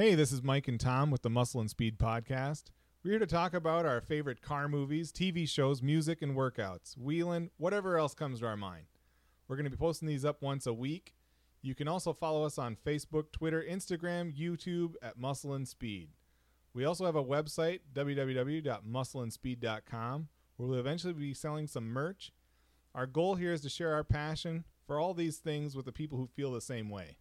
Hey, this is Mike and Tom with the Muscle and Speed Podcast. We're here to talk about our favorite car movies, TV shows, music, and workouts, wheeling, whatever else comes to our mind. We're going to be posting these up once a week. You can also follow us on Facebook, Twitter, Instagram, YouTube at Muscle and Speed. We also have a website, www.muscleandspeed.com, where we'll eventually be selling some merch. Our goal here is to share our passion for all these things with the people who feel the same way.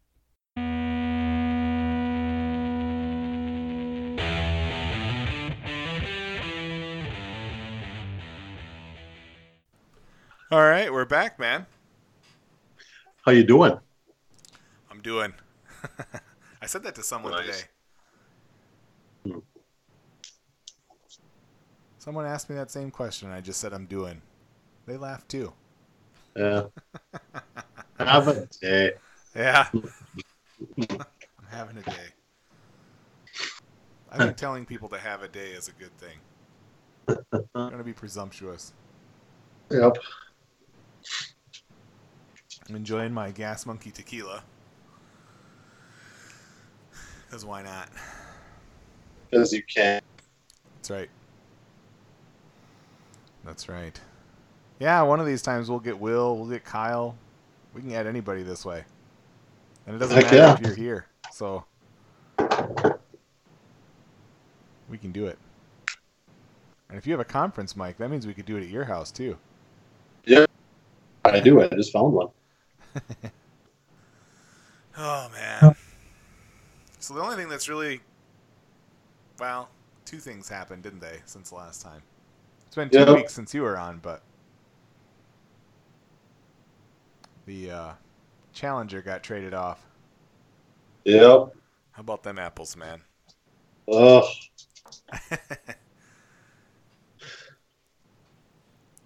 All right, we're back, man. How you doing? I'm doing. I said that to someone Nice. today. Someone asked me that same question. and I just said I'm doing. They laughed too. Yeah. Have a day. Yeah. I'm having a day. I think telling people to have a day is a good thing. I'm going to be presumptuous. Yep. I'm enjoying my Gas Monkey tequila. Because why not? Because you can. That's right. That's right. Yeah, one of these times we'll get Will, we'll get Kyle. We can add anybody this way. And it doesn't Heck matter yeah. if you're here. So we can do it. And if you have a conference mic, that means we could do it at your house too. Yeah. I do. I just found one. Oh man. So the only thing that's really well, two things happened, didn't they, since the last time? It's been two Yep. weeks since you were on, but the uh, Challenger got traded off. Yep. How about them apples, man? Ugh.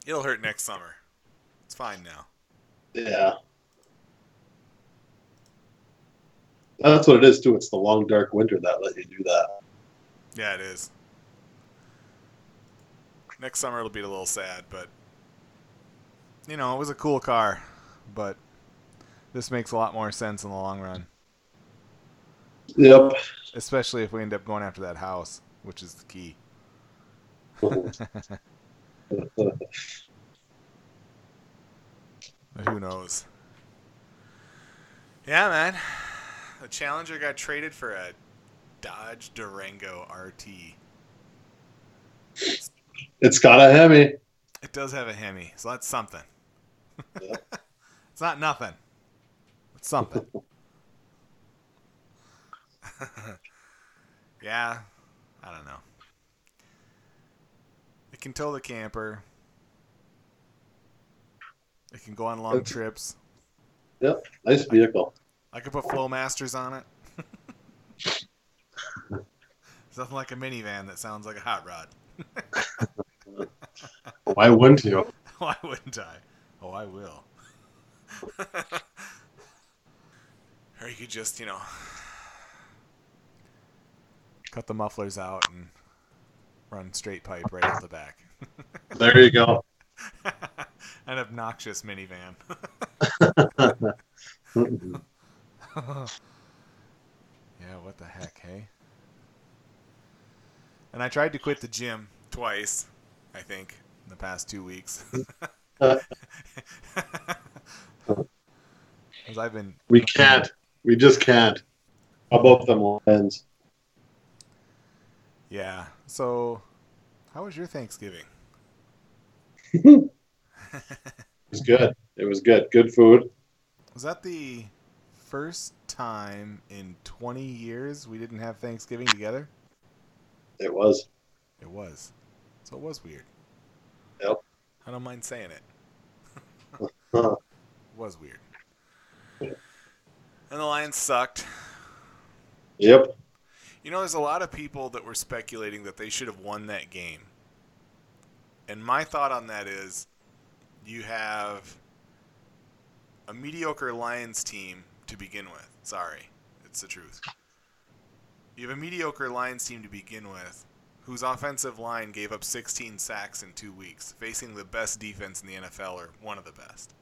It'll hurt next summer. It's fine now. Yeah. That's what it is too. It's the long dark winter that let you do that. Yeah, it is. Next summer it'll be a little sad, but you know, it was a cool car, but this makes a lot more sense in the long run, Yep. especially if we end up going after that house, which is the key. Who knows? Yeah, man. The Challenger got traded for a Dodge Durango RT. it's got a Hemi. It does have a Hemi, so that's something. Yeah. it's not nothing. It's something. yeah, I don't know. It can tow the camper. It can go on long It's- trips. Yep. Nice vehicle. I could put Flowmasters on it. It's nothing like a minivan that sounds like a hot rod. Why wouldn't you? Why wouldn't I? Oh, I will. or you could just, you know, cut the mufflers out and run straight pipe right out the back. There you go. An obnoxious minivan. Mm-hmm. yeah, what the heck, hey? And I tried to quit the gym twice, I think, in the past two weeks. Because I've been we can't. We just can't. How about them lens? Yeah. So, how was your Thanksgiving? It was good. It was good. Good food. Was that the first time in 20 years we didn't have Thanksgiving together? It was. It was. So it was weird. Yep. I don't mind saying it. It was weird. And the Lions sucked. Yep. You know, there's a lot of people that were speculating that they should have won that game. And my thought on that is you have a mediocre Lions team to begin with. Sorry, it's the truth. You have a mediocre Lions team to begin with whose offensive line gave up 16 sacks in two weeks, facing the best defense in the NFL or one of the best.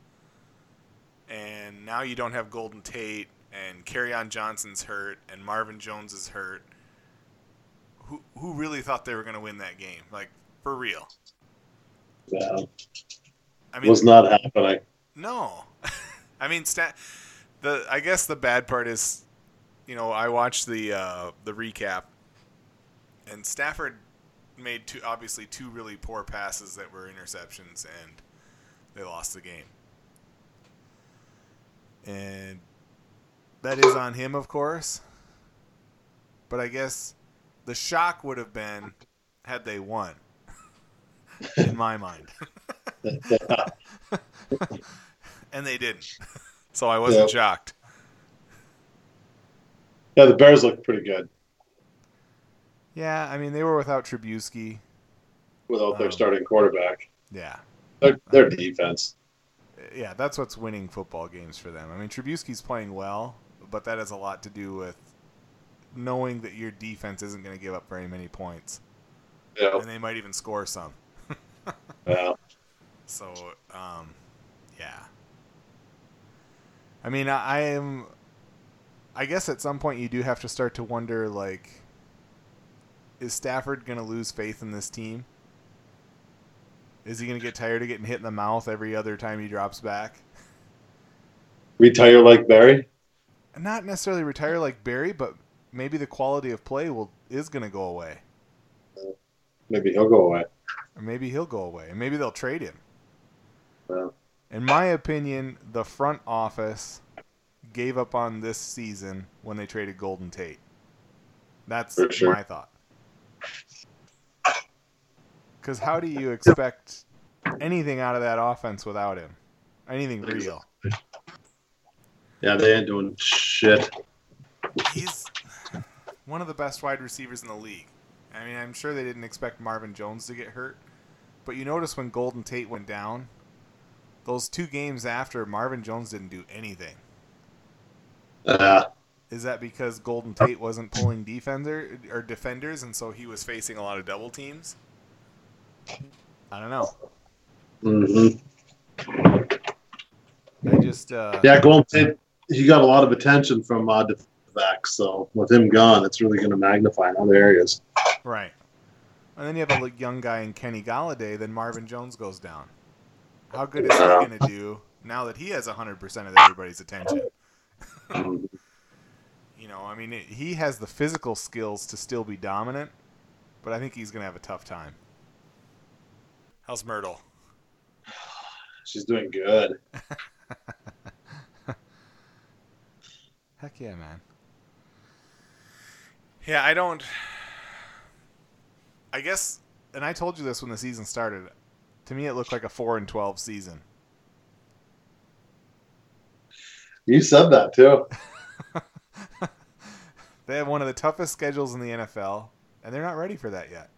And now you don't have Golden Tate. and Kerryon Johnson's hurt, and Marvin Jones is hurt. Who who really thought they were going to win that game? Like for real? Yeah, I mean, was not happening. no. I mean, stat. The I guess the bad part is, you know, I watched the uh, the recap, and Stafford made two obviously two really poor passes that were interceptions, and they lost the game. And that is on him, of course. But I guess the shock would have been had they won. In my mind. and they didn't. So I wasn't Yeah. shocked. Yeah, the Bears looked pretty good Yeah, I mean they were without Trubisky. without their Um, starting quarterback. Yeah. Their, their defense. Yeah, that's what's winning football games for them. I mean Trubisky's playing well, but that has a lot to do with knowing that your defense isn't going to give up very many points. Yeah, And they might even score some. yeah. So, um, yeah. I mean, I, I am. I guess at some point you do have to start to wonder, like, is Stafford going to lose faith in this team? Is he going to get tired of getting hit in the mouth every other time he drops back? Retire like Barry. Not necessarily retire like Barry, but maybe the quality of play will is going to go away, Maybe he'll go away. or maybe he'll go away, and maybe they'll trade him. Well, In my opinion, the front office gave up on this season when they traded Golden Tate. That's sure. my thought. Because how do you expect anything out of that offense without him? Anything real? yeah, they ain't doing shit. He's one of the best wide receivers in the league. I mean, I'm sure they didn't expect Marvin Jones to get hurt, but you notice when Golden Tate went down, those two games after, Marvin Jones didn't do anything. Uh, Is that because Golden Tate wasn't pulling defender or defenders, and so he was facing a lot of double teams? I don't know. hmm I just uh, Yeah, Golden Tate, he got a lot of attention from uh, backs. So with him gone, it's really going to magnify in other areas. right. And then you have a young guy in Kenny Golladay. Then Marvin Jones goes down. How good is he going to do now that he has 100% of everybody's attention? You know, I mean, it, he has the physical skills to still be dominant, but I think he's going to have a tough time. How's Myrtle? She's doing good. Heck yeah, man. Yeah, I don't. I guess, and I told you this when the season started. To me, it looked like a four and twelve season. You said that too. They have one of the toughest schedules in the NFL, and they're not ready for that yet.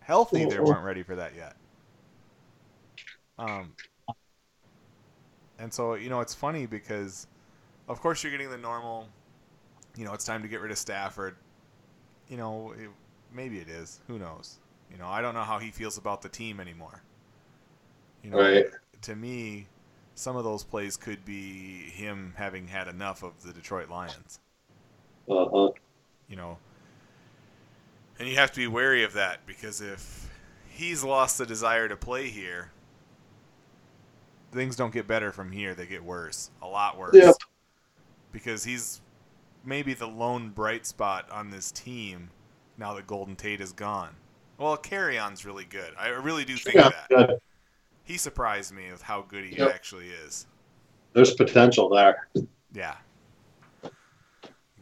Healthy, they weren't ready for that yet. Um, and so you know, it's funny because, of course, you're getting the normal. You know, it's time to get rid of Stafford. You know, it, maybe it is. Who knows? You know, I don't know how he feels about the team anymore. You know, Right. to me, some of those plays could be him having had enough of the Detroit Lions Uh huh. you know. And you have to be wary of that because if he's lost the desire to play here, things don't get better from here. They get worse, a lot worse. Yep. Because he's maybe the lone bright spot on this team now that Golden Tate is gone. Well, Kerryon's really good. I really do think Yeah, that. good. He surprised me with how good he Yep. actually is. There's potential there. Yeah.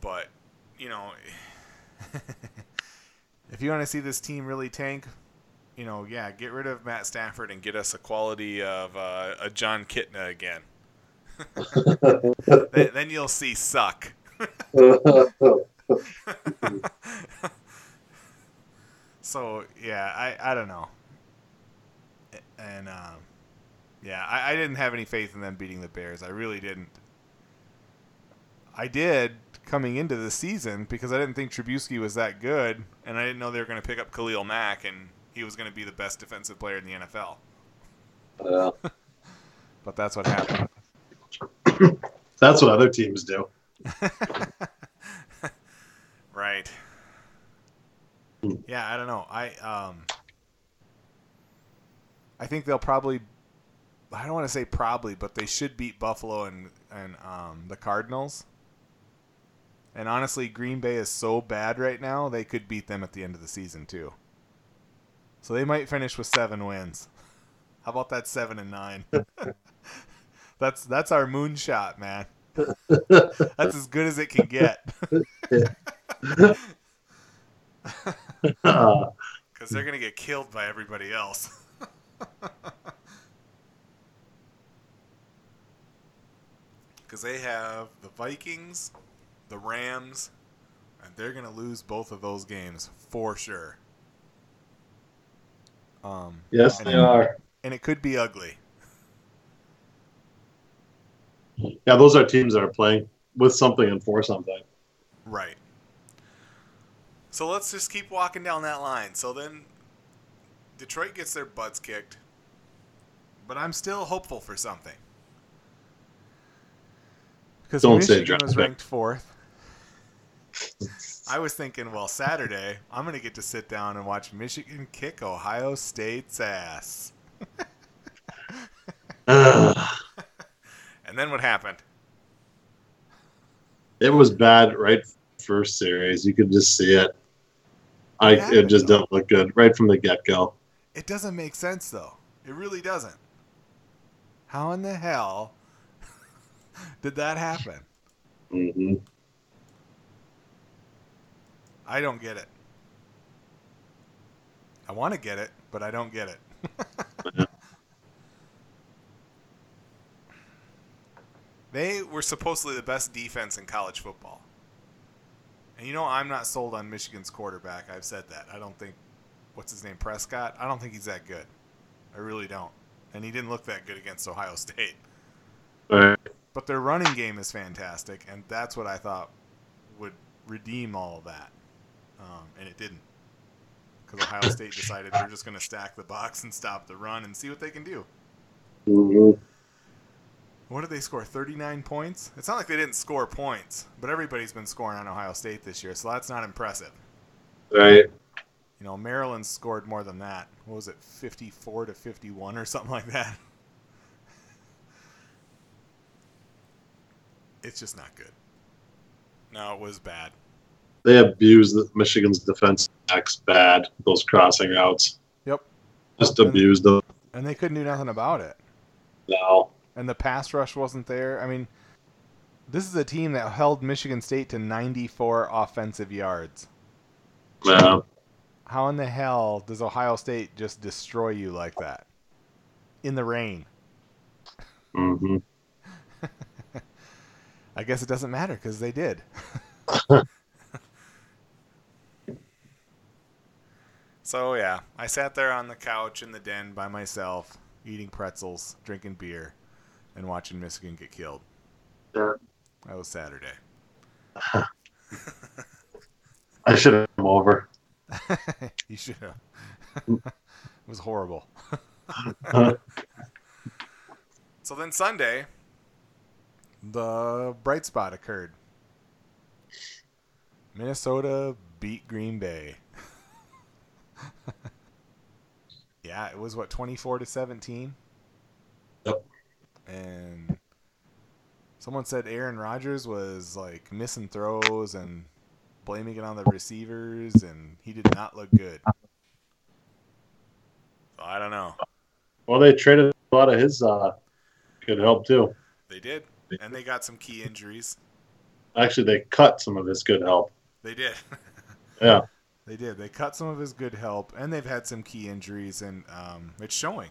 But, you know, if you want to see this team really tank, you know, yeah, get rid of Matt Stafford and get us a quality of uh, a Jon Kitna again. then, then you'll see suck. so yeah, I, I don't know. And um, yeah, I, I didn't have any faith in them beating the Bears. I really didn't. I did coming into the season because I didn't think Trubisky was that good, and I didn't know they were going to pick up Khalil Mack, and he was going to be the best defensive player in the NFL. Yeah. But that's what happened. That's what other teams do. right. Hmm. Yeah, I don't know. I um I think they'll probably I don't want to say probably, but they should beat Buffalo and and um, the Cardinals. And honestly, Green Bay is so bad right now, they could beat them at the end of the season too. So they might finish with 7 wins. How about that 7 and 9? that's that's our moonshot, man. That's as good as it can get. Uh, Because they're going to get killed by everybody else. Because they have the Vikings, the Rams, and they're going to lose both of those games for sure. Um, yes, they are. and it could be ugly. Yeah, those are teams that are playing with something and for something. Right. So let's just keep walking down that line. So then Detroit gets their butts kicked, but I'm still hopeful for something. Because Don't say Michigan was ranked fourth. I was thinking, well, Saturday, I'm going to get to sit down and watch Michigan kick Ohio State's ass. Ugh. And then what happened? it was bad right first series. You could just see it. I it just didn't look good right from the get go. It doesn't make sense, though. It really doesn't. How in the hell did that happen? hmm I don't get it. I want to get it, but I don't get it. they were supposedly the best defense in college football. And you know, I'm not sold on Michigan's quarterback. I've said that. I don't think, what's his name, Prescott? I don't think he's that good. I really don't. And he didn't look that good against Ohio State. Right. But their running game is fantastic, and that's what I thought would redeem all of that. Um, and it didn't. Because Ohio State decided they're just going to stack the box and stop the run and see what they can do. hmm What did they score? 39 points? It's not like they didn't score points, but everybody's been scoring on Ohio State this year, so that's not impressive. Right. You know, Maryland scored more than that. What was it, 54 to 51 or something like that? It's just not good. No, it was bad. They abused Michigan's defense backs bad. Those crossing routes. Yep. Just abused them. And they couldn't do nothing about it. No. and the pass rush wasn't there. I mean, this is a team that held Michigan State to 94 offensive yards. Yeah. How in the hell does Ohio State just destroy you like that? In the rain. hmm I guess it doesn't matter because they did. so, yeah, I sat there on the couch in the den by myself, eating pretzels, drinking beer, and watching Michigan get killed. Yeah. That was Saturday. I should have come over. you should have. Mm. it was horrible. so then Sunday, the bright spot occurred. Minnesota beat Green Bay. yeah, it was what 24 to 17. Yep. And someone said Aaron Rodgers was like missing throws and blaming it on the receivers, and he did not look good. So I don't know. Well, they traded a lot of his uh, good help too. They did, and they got some key injuries. Actually, they cut some of his good help. They did. Yeah. They did. They cut some of his good help, and they've had some key injuries, and um, it's showing.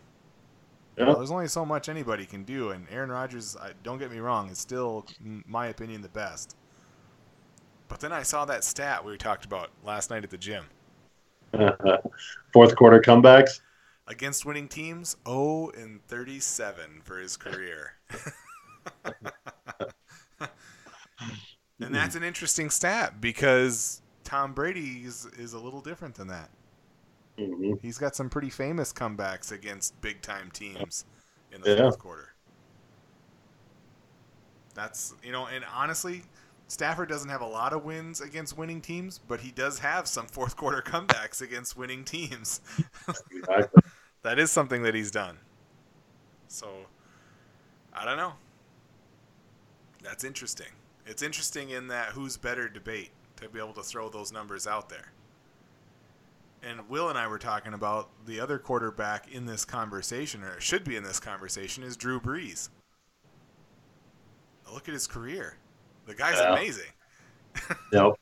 Yeah. there's only so much anybody can do, and Aaron Rodgers, I, don't get me wrong, is still, in my opinion, the best. But then I saw that stat we talked about last night at the gym. Fourth quarter comebacks. Against winning teams, 0 and 37 for his career. and that's an interesting stat because Tom Brady is, is a little different than that. hmm He's got some pretty famous comebacks against big time teams in the Yeah. fourth quarter. That's you know, and honestly, Stafford doesn't have a lot of wins against winning teams, but he does have some fourth quarter comebacks against winning teams. Exactly. that is something that he's done. So, I don't know. That's interesting. It's interesting in that who's better debate to be able to throw those numbers out there. And Will and I were talking about the other quarterback in this conversation, or should be in this conversation, is Drew Brees. Look at his career. The guy's Yeah. amazing. Yep.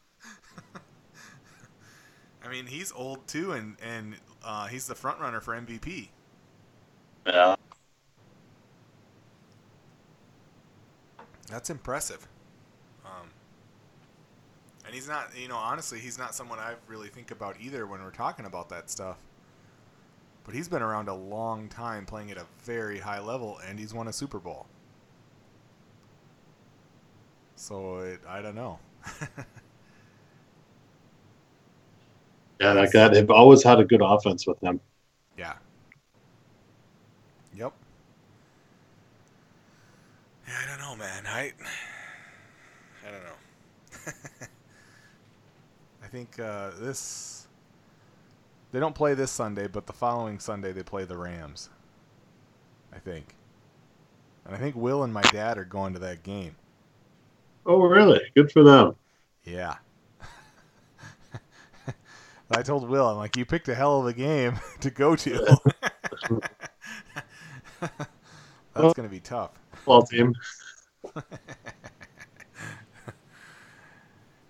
I mean, he's old too, and and uh, he's the front runner for MVP. Yeah. That's impressive. Um, and he's not, you know, honestly, he's not someone I really think about either when we're talking about that stuff. But he's been around a long time playing at a very high level, and he's won a Super Bowl. So it, I don't know. Yeah, that guy. They've always had a good offense with them. Yeah. Yep. Yeah, I don't know, man. I I don't know. I think uh, this they don't play this Sunday, but the following Sunday they play the Rams. I think. And I think Will and my dad are going to that game. Oh, really? Good for them. Yeah. I told Will, I'm like, you picked a hell of a game to go to. That's going to be tough. Ball team.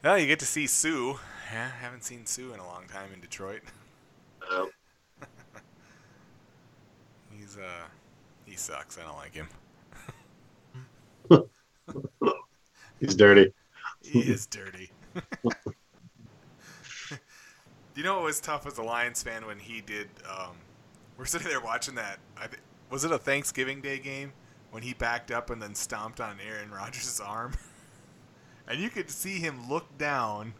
Well, you get to see Suh. Yeah, I haven't seen Suh in a long time in Detroit. Yeah. He's uh, he sucks. I don't like him. He's dirty. He is dirty. you know what was tough as a Lions fan when he did? Um, we're sitting there watching that. I was it a Thanksgiving Day game when he backed up and then stomped on Aaron Rodgers' arm, and you could see him look down,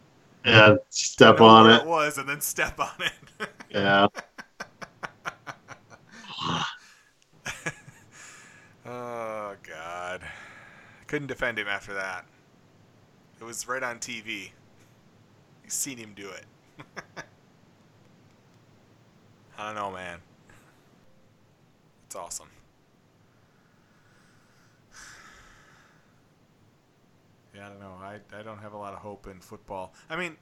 Yeah, step on it. it was, and then step on it. Yeah. oh God, couldn't defend him after that. It was right on TV. You seen him do it. I don't know, man. It's awesome. Yeah, I don't know. I, I don't have a lot of hope in football. I mean,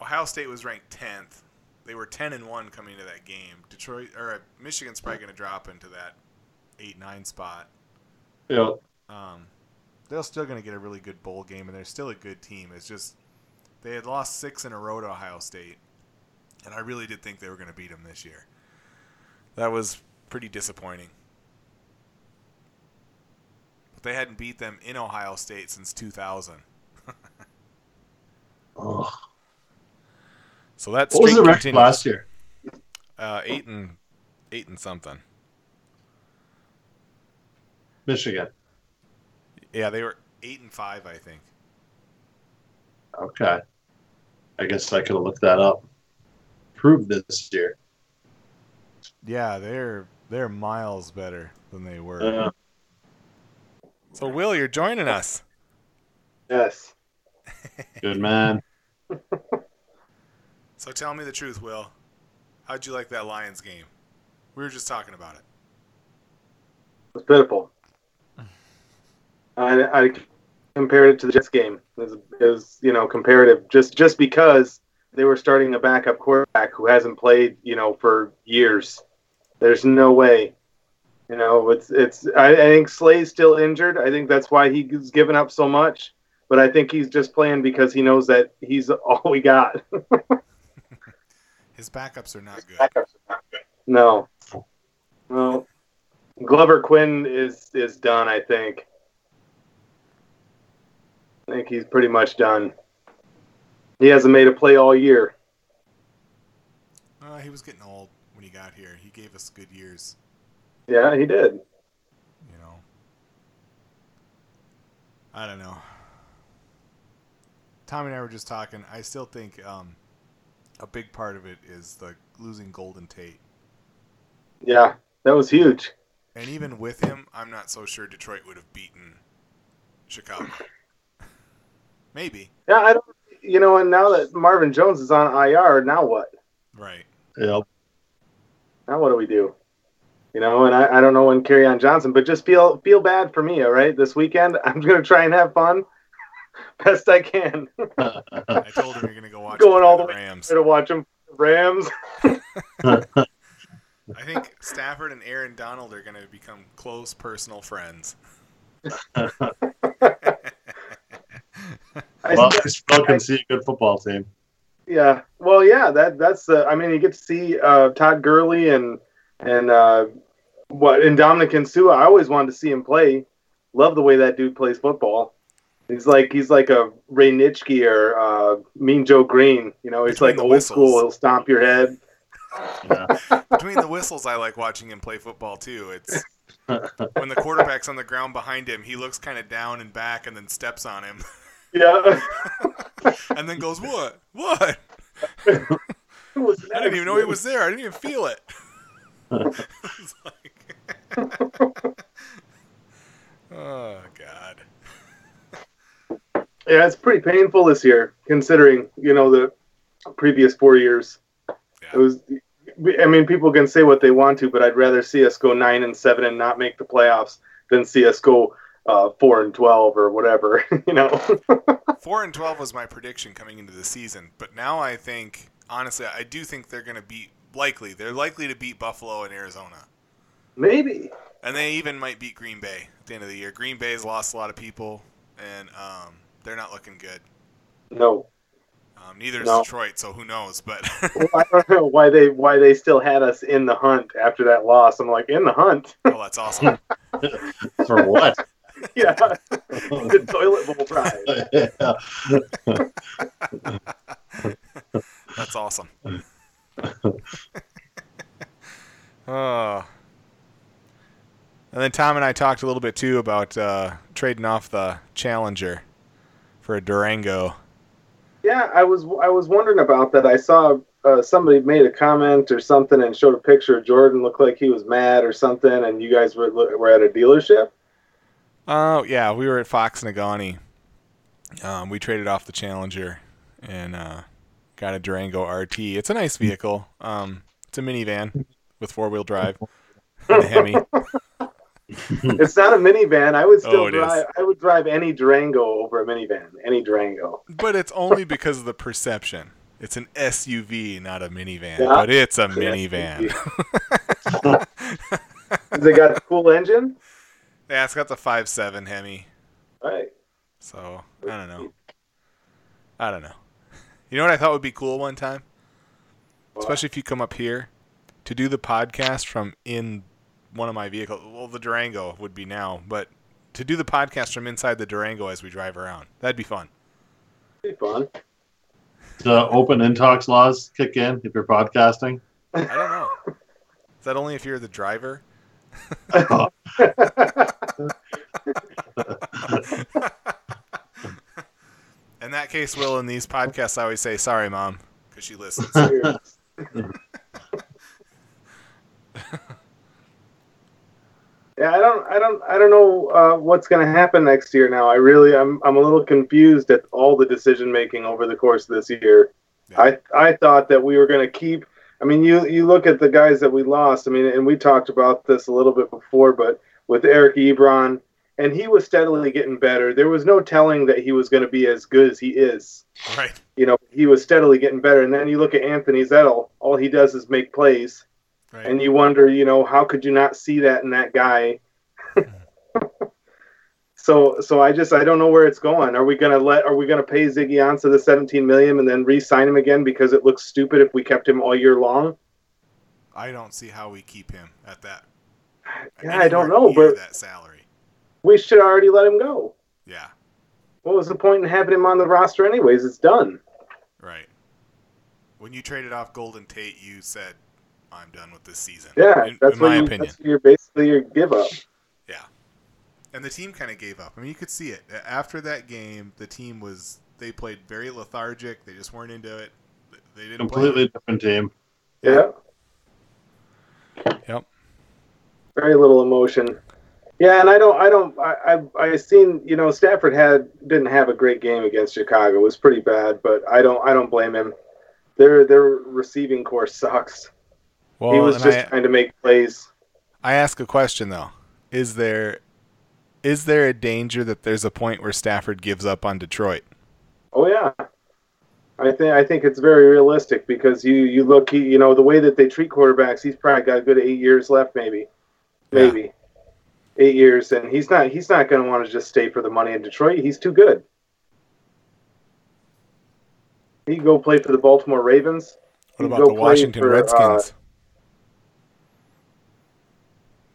Ohio State was ranked 10th. They were 10 and 1 coming into that game. Detroit or uh, Michigan's probably going to drop into that 8-9 spot. Yeah. Um, they're still going to get a really good bowl game, and they're still a good team. It's just they had lost six in a row to Ohio State, and I really did think they were going to beat them this year. That was pretty disappointing. But they hadn't beat them in Ohio State since 2000. Oh. So that's What was the record last year? Uh, eight and eight and something. Michigan. Yeah, they were eight and five, I think. Okay. I guess I could have looked that up. Proved this year. Yeah, they're they're miles better than they were. Uh, so Will, you're joining us. Yes. good man. So tell me the truth, Will. How'd you like that Lions game? We were just talking about it. It was pitiful. I, I compared it to the Jets game. It was, it was, you know, comparative just just because they were starting a backup quarterback who hasn't played, you know, for years. There's no way. You know, it's it's. I, I think Slay's still injured. I think that's why he's given up so much. But I think he's just playing because he knows that he's all we got. His backups are not good. No. Well, Glover Quinn is is done. I think. I think he's pretty much done. He hasn't made a play all year. Uh, he was getting old when he got here. He gave us good years, Yeah, he did. you know. I don't know. Tommy and I were just talking. I still think um, a big part of it is the losing Golden Tate. Yeah, that was huge. And even with him, I'm not so sure Detroit would have beaten Chicago. Maybe. Yeah, I don't. You know, and now that Marvin Jones is on IR, now what? Right. Yep. Now what do we do? You know, and I, I don't know when Kerryon Johnson, but just feel feel bad for me, all right? This weekend, I'm gonna try and have fun best I can. I told him you're gonna go watch Going all play the way Rams. to watch him Rams. I think Stafford and Aaron Donald are gonna become close personal friends. I, well, you still can see a good football team. yeah. Well, yeah. That that's the. I mean, you get to see uh, Todd Gurley and and uh, what and Dominic Suh. I always wanted to see him play. Love the way that dude plays football. He's like he's like a Ray Nitschke or uh, Mean Joe Greene. You know, he's Between like the old whistles. school. He'll stomp your head. Yeah. Between the whistles, I like watching him play football too. It's when the quarterback's on the ground behind him, he looks kind of down and back, and then steps on him, Yeah. and then goes, "What? What? I didn't even know he was there. I didn't even feel it." It's like- oh God. Yeah, it's pretty painful this year, considering you know the previous four years. Yeah. It was. I mean, people can say what they want to, but I'd rather see us go nine and seven and not make the playoffs than see us go uh, four and twelve or whatever. You know. Four and twelve was my prediction coming into the season, but now I think, honestly, I do think they're going to beat. Likely, they're likely to beat Buffalo and Arizona, Maybe. and they even might beat Green Bay at the end of the year. Green Bay's lost a lot of people, and um, they're not looking good. No. Um, neither is No. Detroit, so who knows? But I don't know why they why they still had us in the hunt after that loss. I'm like in the hunt. oh, that's awesome. For what? yeah. the toilet bowl prize. yeah. That's awesome. oh. And then Tom and I talked a little bit too about uh, trading off the Challenger for a Durango. Yeah, I was I was wondering about that. I saw uh, somebody made a comment or something and showed a picture of Jordan. Looked like he was mad or something, and you guys were were at a dealership. Oh yeah, we were at Fox Negaunee. Um, we traded off the Challenger and uh, got a Durango RT. It's a nice vehicle. Um, it's a minivan with four wheel drive and a Hemi. it's not a minivan. I would still Oh, it is. drive. I would drive any Durango over a minivan. Any Durango. But it's only because of the perception. It's an SUV, not a minivan. Yeah. But it's a minivan. Has it got a cool engine? Yeah, it's got the five seven Hemi. Right. So I don't know. I don't know. You know what I thought would be cool one time, especially if you come up here to do the podcast from in one of my vehicles. Well, the Durango would be now, but to do the podcast from inside the Durango as we drive around, that'd be fun. Be fun. The open intox laws kick in if you're podcasting. I don't know. Is that only if you're the driver? In that case, Will, in these podcasts, I always say, sorry, mom, because she listens. Yeah, I don't, I don't, I don't know uh, what's going to happen next year. Now, I really, I'm, I'm a little confused at all the decision making over the course of this year. Yeah. I, I thought that we were going to keep. I mean, you, you look at the guys that we lost. I mean, and we talked about this a little bit before, but with Eric Ebron, and he was steadily getting better. There was no telling that he was going to be as good as he is. right. You know, he was steadily getting better. And then you look at Anthony Zettel. All he does is make plays Right. and you wonder, you know, how could you not see that in that guy? Hmm. so, so I just I don't know where it's going. Are we gonna let? Are we gonna pay Ziggy Ansah the 17 million and then re-sign him again because it looks stupid if we kept him all year long? I don't see how we keep him at that. Yeah, I don't know, but that salary. we should already let him go. Yeah. What was the point in having him on the roster anyways? It's done. Right. When you traded off Golden Tate, you said, "I'm done with this season." Yeah, in, that's in what my you, opinion. that's your basically your give up. Yeah. And the team kind of gave up. I mean, you could see it after that game. The team was they played very lethargic. They just weren't into it. They didn't Completely different team. Yeah. Yep. Very little emotion. Yeah, and I don't, I don't, I, I, I seen, you know, Stafford had didn't have a great game against Chicago. It was pretty bad, but I don't, I don't blame him. Their their receiving core sucks. Well, he was just I, trying to make plays. I ask a question though: Is there is there a danger that there's a point where Stafford gives up on Detroit? Oh yeah, I think I think it's very realistic because you you look, he, you know, the way that they treat quarterbacks, he's probably got a good eight years left, maybe, Yeah. maybe eight years, and he's not he's not going to want to just stay for the money in Detroit. He's too good. He can go play for the Baltimore Ravens. What about the Washington for, uh, Redskins?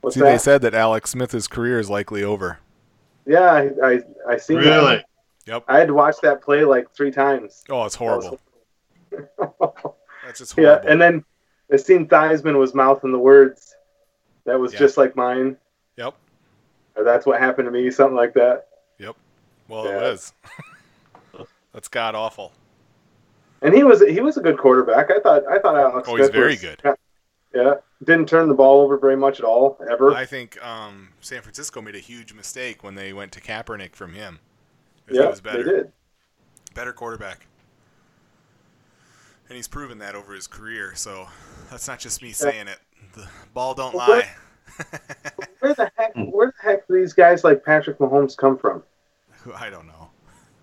What's See, that? they said that Alex Smith's career is likely over. yeah, I I, I seen Really? that. I had to watch that play like three times. Oh, it's horrible. That's just horrible. yeah, and then I seen Theismann was mouthing the words. That was Yeah. just like mine. Yep. Or that's what happened to me, something like that. Yep. Well, Yeah. it was. That's god awful. And he was he was a good quarterback. I thought I thought Alex Oh, he's very was- good. Yeah, didn't turn the ball over very much at all ever. I think um, San Francisco made a huge mistake when they went to Kaepernick from him. yeah, he was they better, did. better quarterback, and he's proven that over his career. So that's not just me saying it. The ball don't Well, lie. Where the heck where the heck do these guys like Patrick Mahomes come from? I don't know.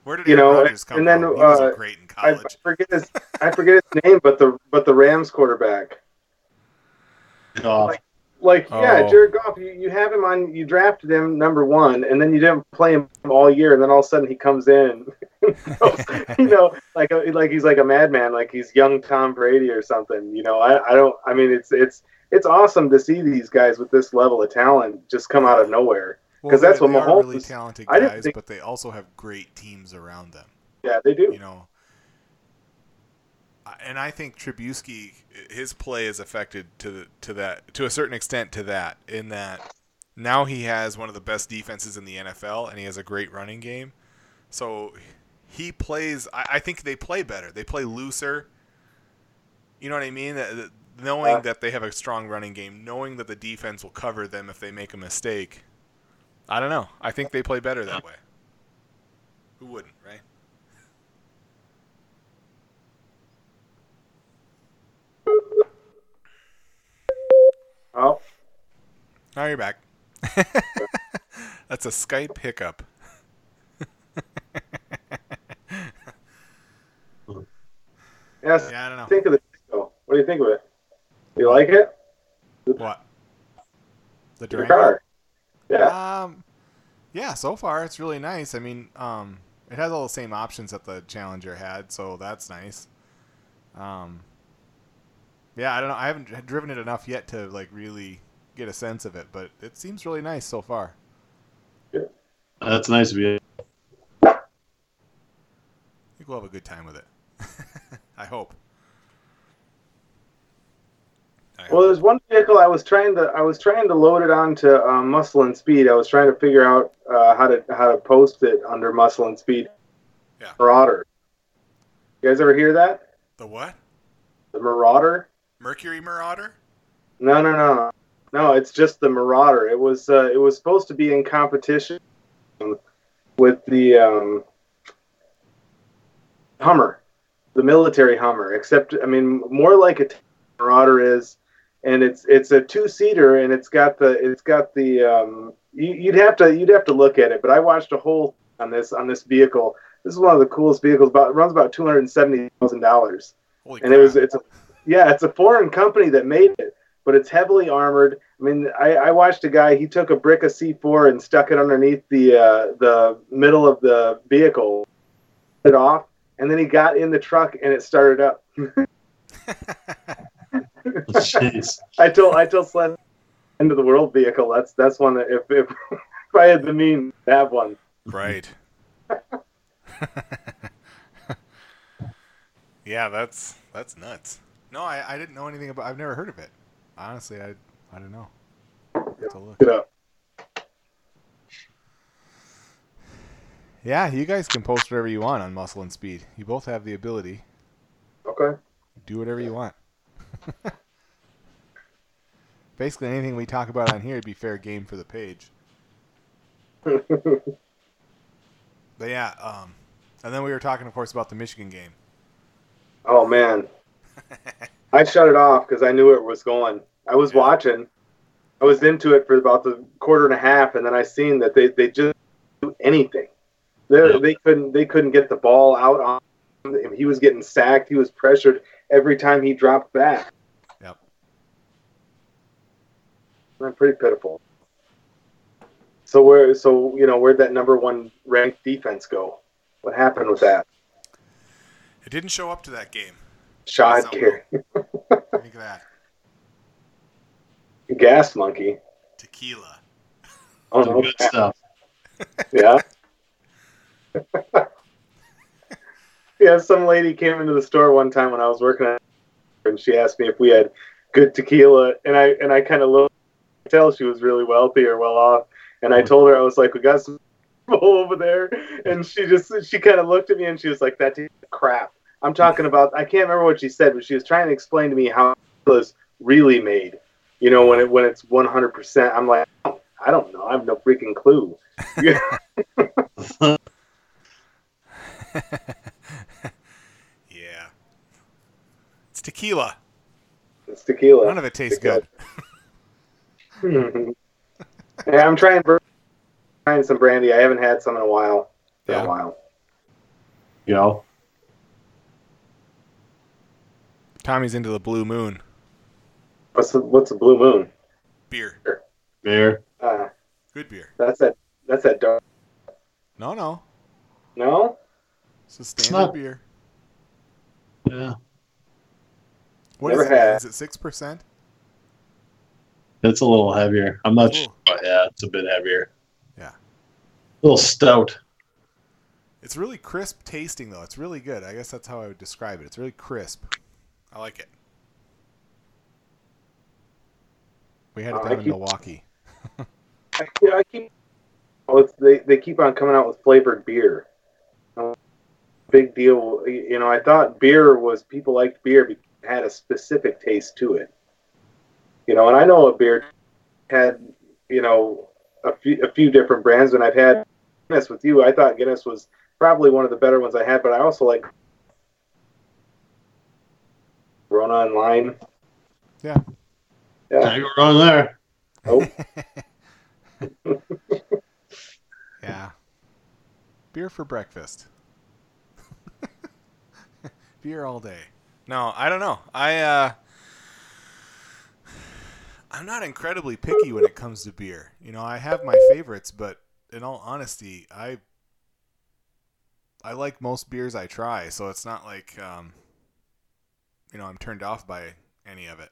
Where did You Aaron know, Rodgers come and then, from? He wasn't uh, great in college. I college. forget his I forget his name, but the but the Rams quarterback. Goff. Like, yeah, Oh. Jared Goff, you, you have him on, you drafted him number one, and then you didn't play him all year, and then all of a sudden he comes in, you know, like a, like he's like a madman, like he's young Tom Brady or something. You know, I, I don't, I mean, it's it's it's awesome to see these guys with this level of talent just come out of nowhere. Well, 'cause that's they- what they are Mahomes really is- talented I didn't guys, think- but they also have great teams around them. Yeah, they do. You know, I- and I think Trubisky, his play is affected to the, to that to a certain extent to that in that now he has one of the best defenses in the NFL and he has a great running game. So he plays. I, I think they play better. They play looser. You know what I mean? Knowing that they have a strong running game, knowing that the defense will cover them if they make a mistake. I don't know. I think they play better that way. Who wouldn't, right? Oh, Now you're back. That's a Skype hiccup. yes. Yeah, I don't know. Think of the disco. What do you think of it? Do You like it? What? The Durango? car? Yeah. Um, yeah. So far, it's really nice. I mean, um, it has all the same options that the Challenger had, so that's nice. Um, yeah, I don't know. I haven't driven it enough yet to like really get a sense of it, but it seems really nice so far. Yeah. That's nice of you. I think we'll have a good time with it. I hope. I Well, hope. there's one vehicle I was trying to I was trying to load it onto um, Muscle and Speed. I was trying to figure out uh, how to how to post it under Muscle and Speed. Yeah. Marauder. You guys ever hear that? the what? The Marauder? Mercury Marauder? No, no, no, no. It's just the Marauder. It was uh, it was supposed to be in competition with the um, Hummer, the military Hummer. Except, I mean, more like a Marauder is, and it's it's a two seater, and it's got the it's got the um, you, you'd have to you'd have to look at it. But I watched a whole on this on this vehicle. This is one of the coolest vehicles. About it runs about two hundred and seventy thousand dollars and it was it's a yeah it's a foreign company that made it but it's heavily armored i mean i, I watched a guy he took a brick of c4 and stuck it underneath the uh, the middle of the vehicle it off and then he got in the truck and it started up Jeez. i told i told Slen end of the world vehicle that's that's one that if if, if i had the means to have one Right. yeah, that's that's nuts. No, I, I didn't know anything about. I've never heard of it. Honestly, I I don't know. Have to look. It up. Yeah, you guys can post whatever you want on Muscle and Speed. You both have the ability. okay Do whatever you want. Basically, anything we talk about on here would be fair game for the page. But yeah, um, and then we were talking, of course, about the Michigan game. oh man, I shut it off because I knew it was going. I was Yeah. watching. I was into it for about the quarter and a half, and then I seen that they, they just do anything. They Yeah. they couldn't they couldn't get the ball out on him. He was getting sacked. He was pressured every time he dropped back. Yep. I'm pretty pitiful. So where so you know where'd that number one ranked defense go? What happened with that? It didn't show up to that game. Shot Something. care. Think of that. Gas monkey. Tequila. Oh no. good stuff. Yeah. yeah, some lady came into the store one time when I was working at and she asked me if we had good tequila and I and I kind of looked I tell she was really wealthy or well off and I told her I was like we got some over there and she just she kind of looked at me and she was like that tastes crap. I'm talking about I can't remember what she said but she was trying to explain to me how it was really made. You know when it when it's 100%. I'm like I don't know. I have no freaking clue. yeah. It's tequila. It's tequila. None of it tastes Tequila. good. yeah, I'm trying trying some brandy. I haven't had some in a while. In Yeah. a while. You know, Tommy's into the Blue Moon What's the, what's a blue moon? beer. beer. Uh, Good beer. that's that. That's that dark. No, no. No. It's a standard not- beer. Yeah, What is Never it? had. Is it six percent? it's a little heavier. I'm not Ooh. sure, but yeah, it's a bit heavier. Yeah. A little stout. It's really crisp tasting though. It's really good. I guess that's how I would describe it. It's really crisp. I like it. We had it Oh, I down in keep- Milwaukee. I, yeah, I keep. Well, it's, they they keep on coming out with flavored beer. Uh, Big deal. You know, I thought beer was people liked beer because it had a specific taste to it. You know, and I know a beer had you know a few a few different brands, and I've had Guinness with you. I thought Guinness was probably one of the better ones I had, but I also like Rona and Lime. Yeah. Yeah. Can't go wrong there. Oh, Yeah. Beer for breakfast. Beer all day. No, I don't know. I uh I'm not incredibly picky when it comes to beer. You know, I have my favorites, but in all honesty, I I like most beers I try, so it's not like um you know, I'm turned off by any of it.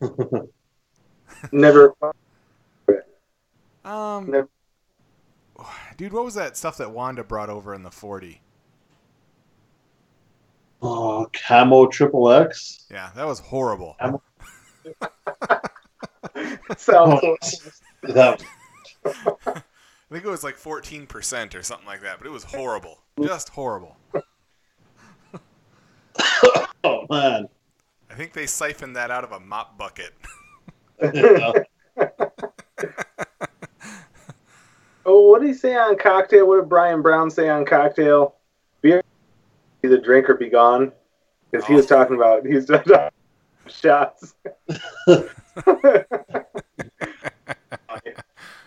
never. Um Never- Dude, what was that stuff that Wanda brought over in the 40? Oh, camo triple X. Yeah, that was horrible. Sounds. That I think it was like 14% or something like that, but it was horrible. Just horrible. I think they siphoned that out of a mop bucket. Oh, what did he say on cocktail? What did Bryan Brown say on cocktail? Beer, either drink or be gone. Because he was talking about he's talking about shots. Gotta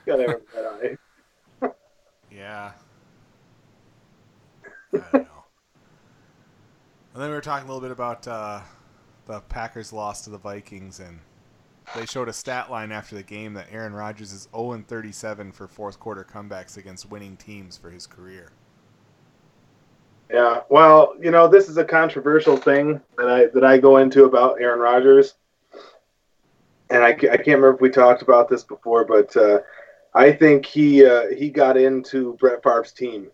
have that eye. Yeah. I don't know. And then we were talking a little bit about uh, the Packers' loss to the Vikings, and they showed a stat line after the game that Aaron Rodgers is 0 37 for fourth quarter comebacks against winning teams for his career. Yeah, well, you know, this is a controversial thing that I that I go into about Aaron Rodgers, and I, I can't remember if we talked about this before, but uh, I think he uh, he got into Brett Favre's team,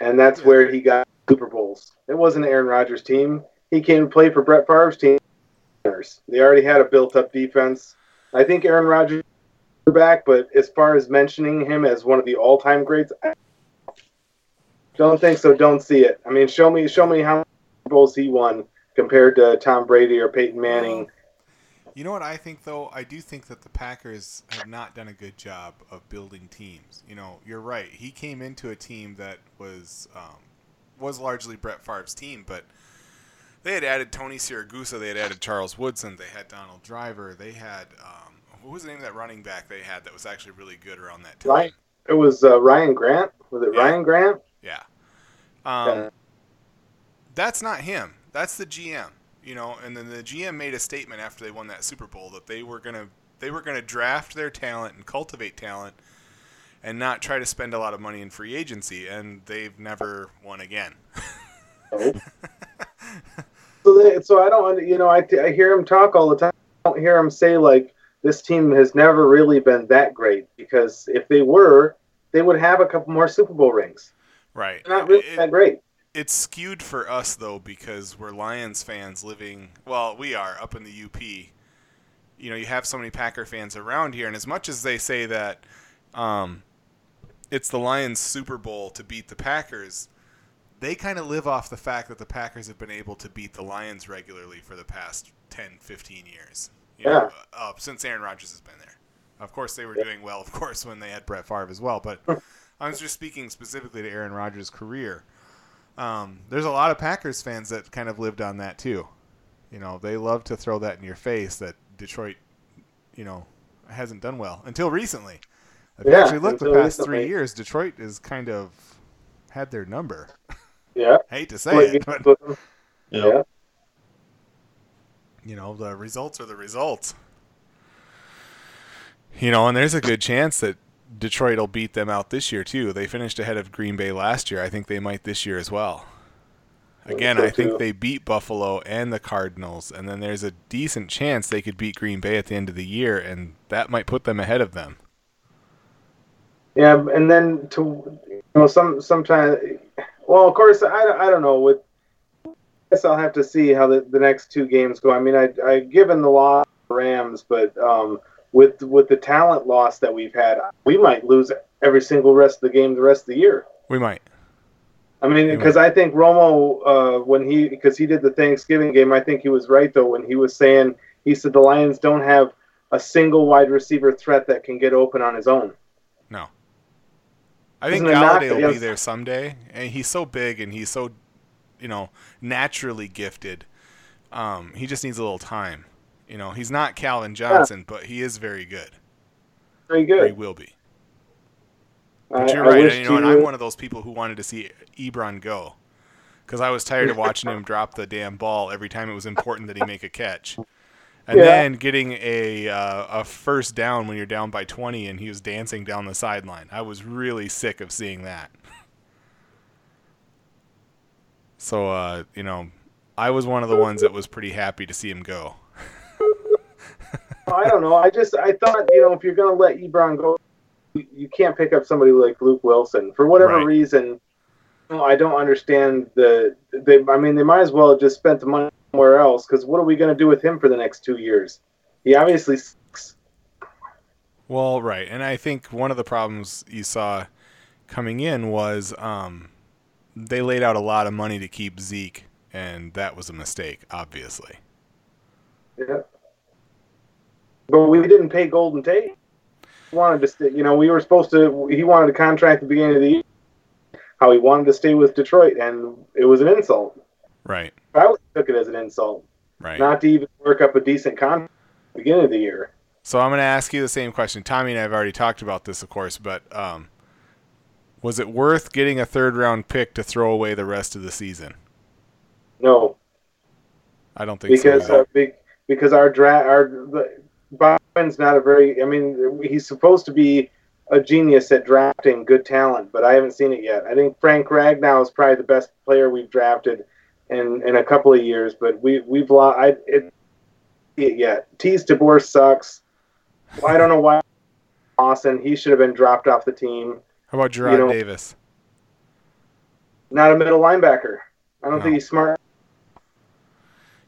and that's where he got Super Bowls. It wasn't Aaron Rodgers' team. He came to play for Brett Favre's team. They already had a built-up defense. I think Aaron Rodgers is back, but as far as mentioning him as one of the all-time greats, I don't think so. Don't see it. I mean, show me, show me how many Bowls he won compared to Tom Brady or Peyton Manning. You know what I think though? I do think that the Packers have not done a good job of building teams. You know, you're right. He came into a team that was um, was largely Brett Favre's team, but they had added Tony Siragusa, they had added Charles Woodson, they had Donald Driver, they had um, what was the name of that running back they had that was actually really good around that time? Right. It was uh, Ryan Grant. Was it Yeah. Ryan Grant? Yeah. Um, Yeah. That's not him. That's the GM. You know, and then the GM made a statement after they won that Super Bowl that they were gonna they were gonna draft their talent and cultivate talent, and not try to spend a lot of money in free agency. And they've never won again. Oh. So, they, so I don't, you know, I, I hear him talk all the time. I don't hear him say like this team has never really been that great because if they were, they would have a couple more Super Bowl rings. right. They're not really It- that great. it's skewed for us though because we're Lions fans living well we are up in the UP you know you have so many Packer fans around here and as much as they say that um, it's the Lions Super Bowl to beat the Packers they kind of live off the fact that the Packers have been able to beat the Lions regularly for the past 10 15 years you know, uh, since Aaron Rodgers has been there of course they were doing well of course when they had Brett Favre as well but I was just speaking specifically to Aaron Rodgers' career um, there's a lot of Packers fans that kind of lived on that too. You know, they love to throw that in your face that Detroit, you know, hasn't done well until recently. If you actually look the until past three years, Detroit has kind of had their number. Yeah. I hate to say it, but yeah. you know, the results are the results. You know, and there's a good chance that Detroit will beat them out this year too. They finished ahead of Green Bay last year. I think they might this year as well. Again, I think they beat Buffalo and the Cardinals, and then there's a decent chance they could beat Green Bay at the end of the year, and that might put them ahead of them. Yeah, and then to you know some sometimes, well, of course, I, I don't know. With I guess I'll have to see how the, the next two games go. I mean, I I given the loss Rams, but um, with with the talent loss that we've had, we might lose every single rest of the game the rest of the year. We might. I mean, because I think Romo, uh, when he because he did the Thanksgiving game, I think he was right though when he was saying he said the Lions don't have a single wide receiver threat that can get open on his own. No. I think Isn't it not Golladay will be there someday, and he's so big and he's so, you know, naturally gifted. Um, he just needs a little time. You know, he's not Calvin Johnson, but he is very good. Very Or he will be. But I- you're I right. and, you know, and I'm one of those people who wanted to see Ebron go, because I was tired of watching him drop the damn ball every time it was important that he make a catch. And Yeah. then getting a uh, a first down when you're down by 20 and he was dancing down the sideline. I was really sick of seeing that. So uh, you know, I was one of the ones that was pretty happy to see him go. I don't know. I just I thought you know if you're gonna let Ebron go, you, you can't pick up somebody like Luke Willson for whatever Right. reason. You know, I don't understand the. They, I mean, they might as well have just spent the money somewhere else because what are we gonna do with him for the next two years? He obviously sucks. Well, right, and I think one of the problems you saw coming in was um, they laid out a lot of money to keep Zeke, and that was a mistake, obviously. Yeah. But we didn't pay Golden Tate. He wanted to stay. You know, we were supposed to. He wanted a contract at the beginning of the year. How he wanted to stay with Detroit, and it was an insult. Right, I took it as an insult. right. not to even work up a decent contract the beginning of the year. So I'm going to ask you the same question. Tommy and I have already talked about this, of course, but um, was it worth getting a third round pick to throw away the rest of the season? No, I don't think because so. uh, big, because our draft our the, Bowman's not a very. I mean, he's supposed to be a genius at drafting good talent, but I haven't seen it yet. I think Frank Ragnow is probably the best player we've drafted in in a couple of years, but we we've lost. I it, it yet. Teez Tabor sucks. I don't know why. Austin, he should have been dropped off the team. How about Gerard know- Davis? Not a middle linebacker. I don't No. think he's smart.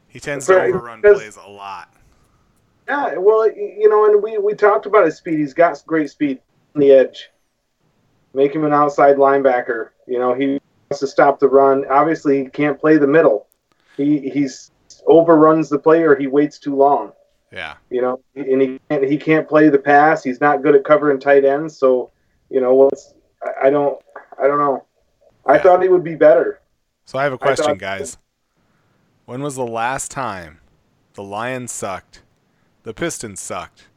He tends to overrun plays a lot. Yeah, well, you know, and we, we talked about his speed. He's got great speed on the edge. Make him an outside linebacker. You know, he to stop the run. Obviously, he can't play the middle. He he's overruns the player. he waits too long. Yeah. You know, and he can't, he can't play the pass. He's not good at covering tight ends. So, you know, what's I, I don't I don't know. I Yeah. thought he would be better. So I have a question, thought- guys. When was the last time the Lions sucked, the Pistons sucked,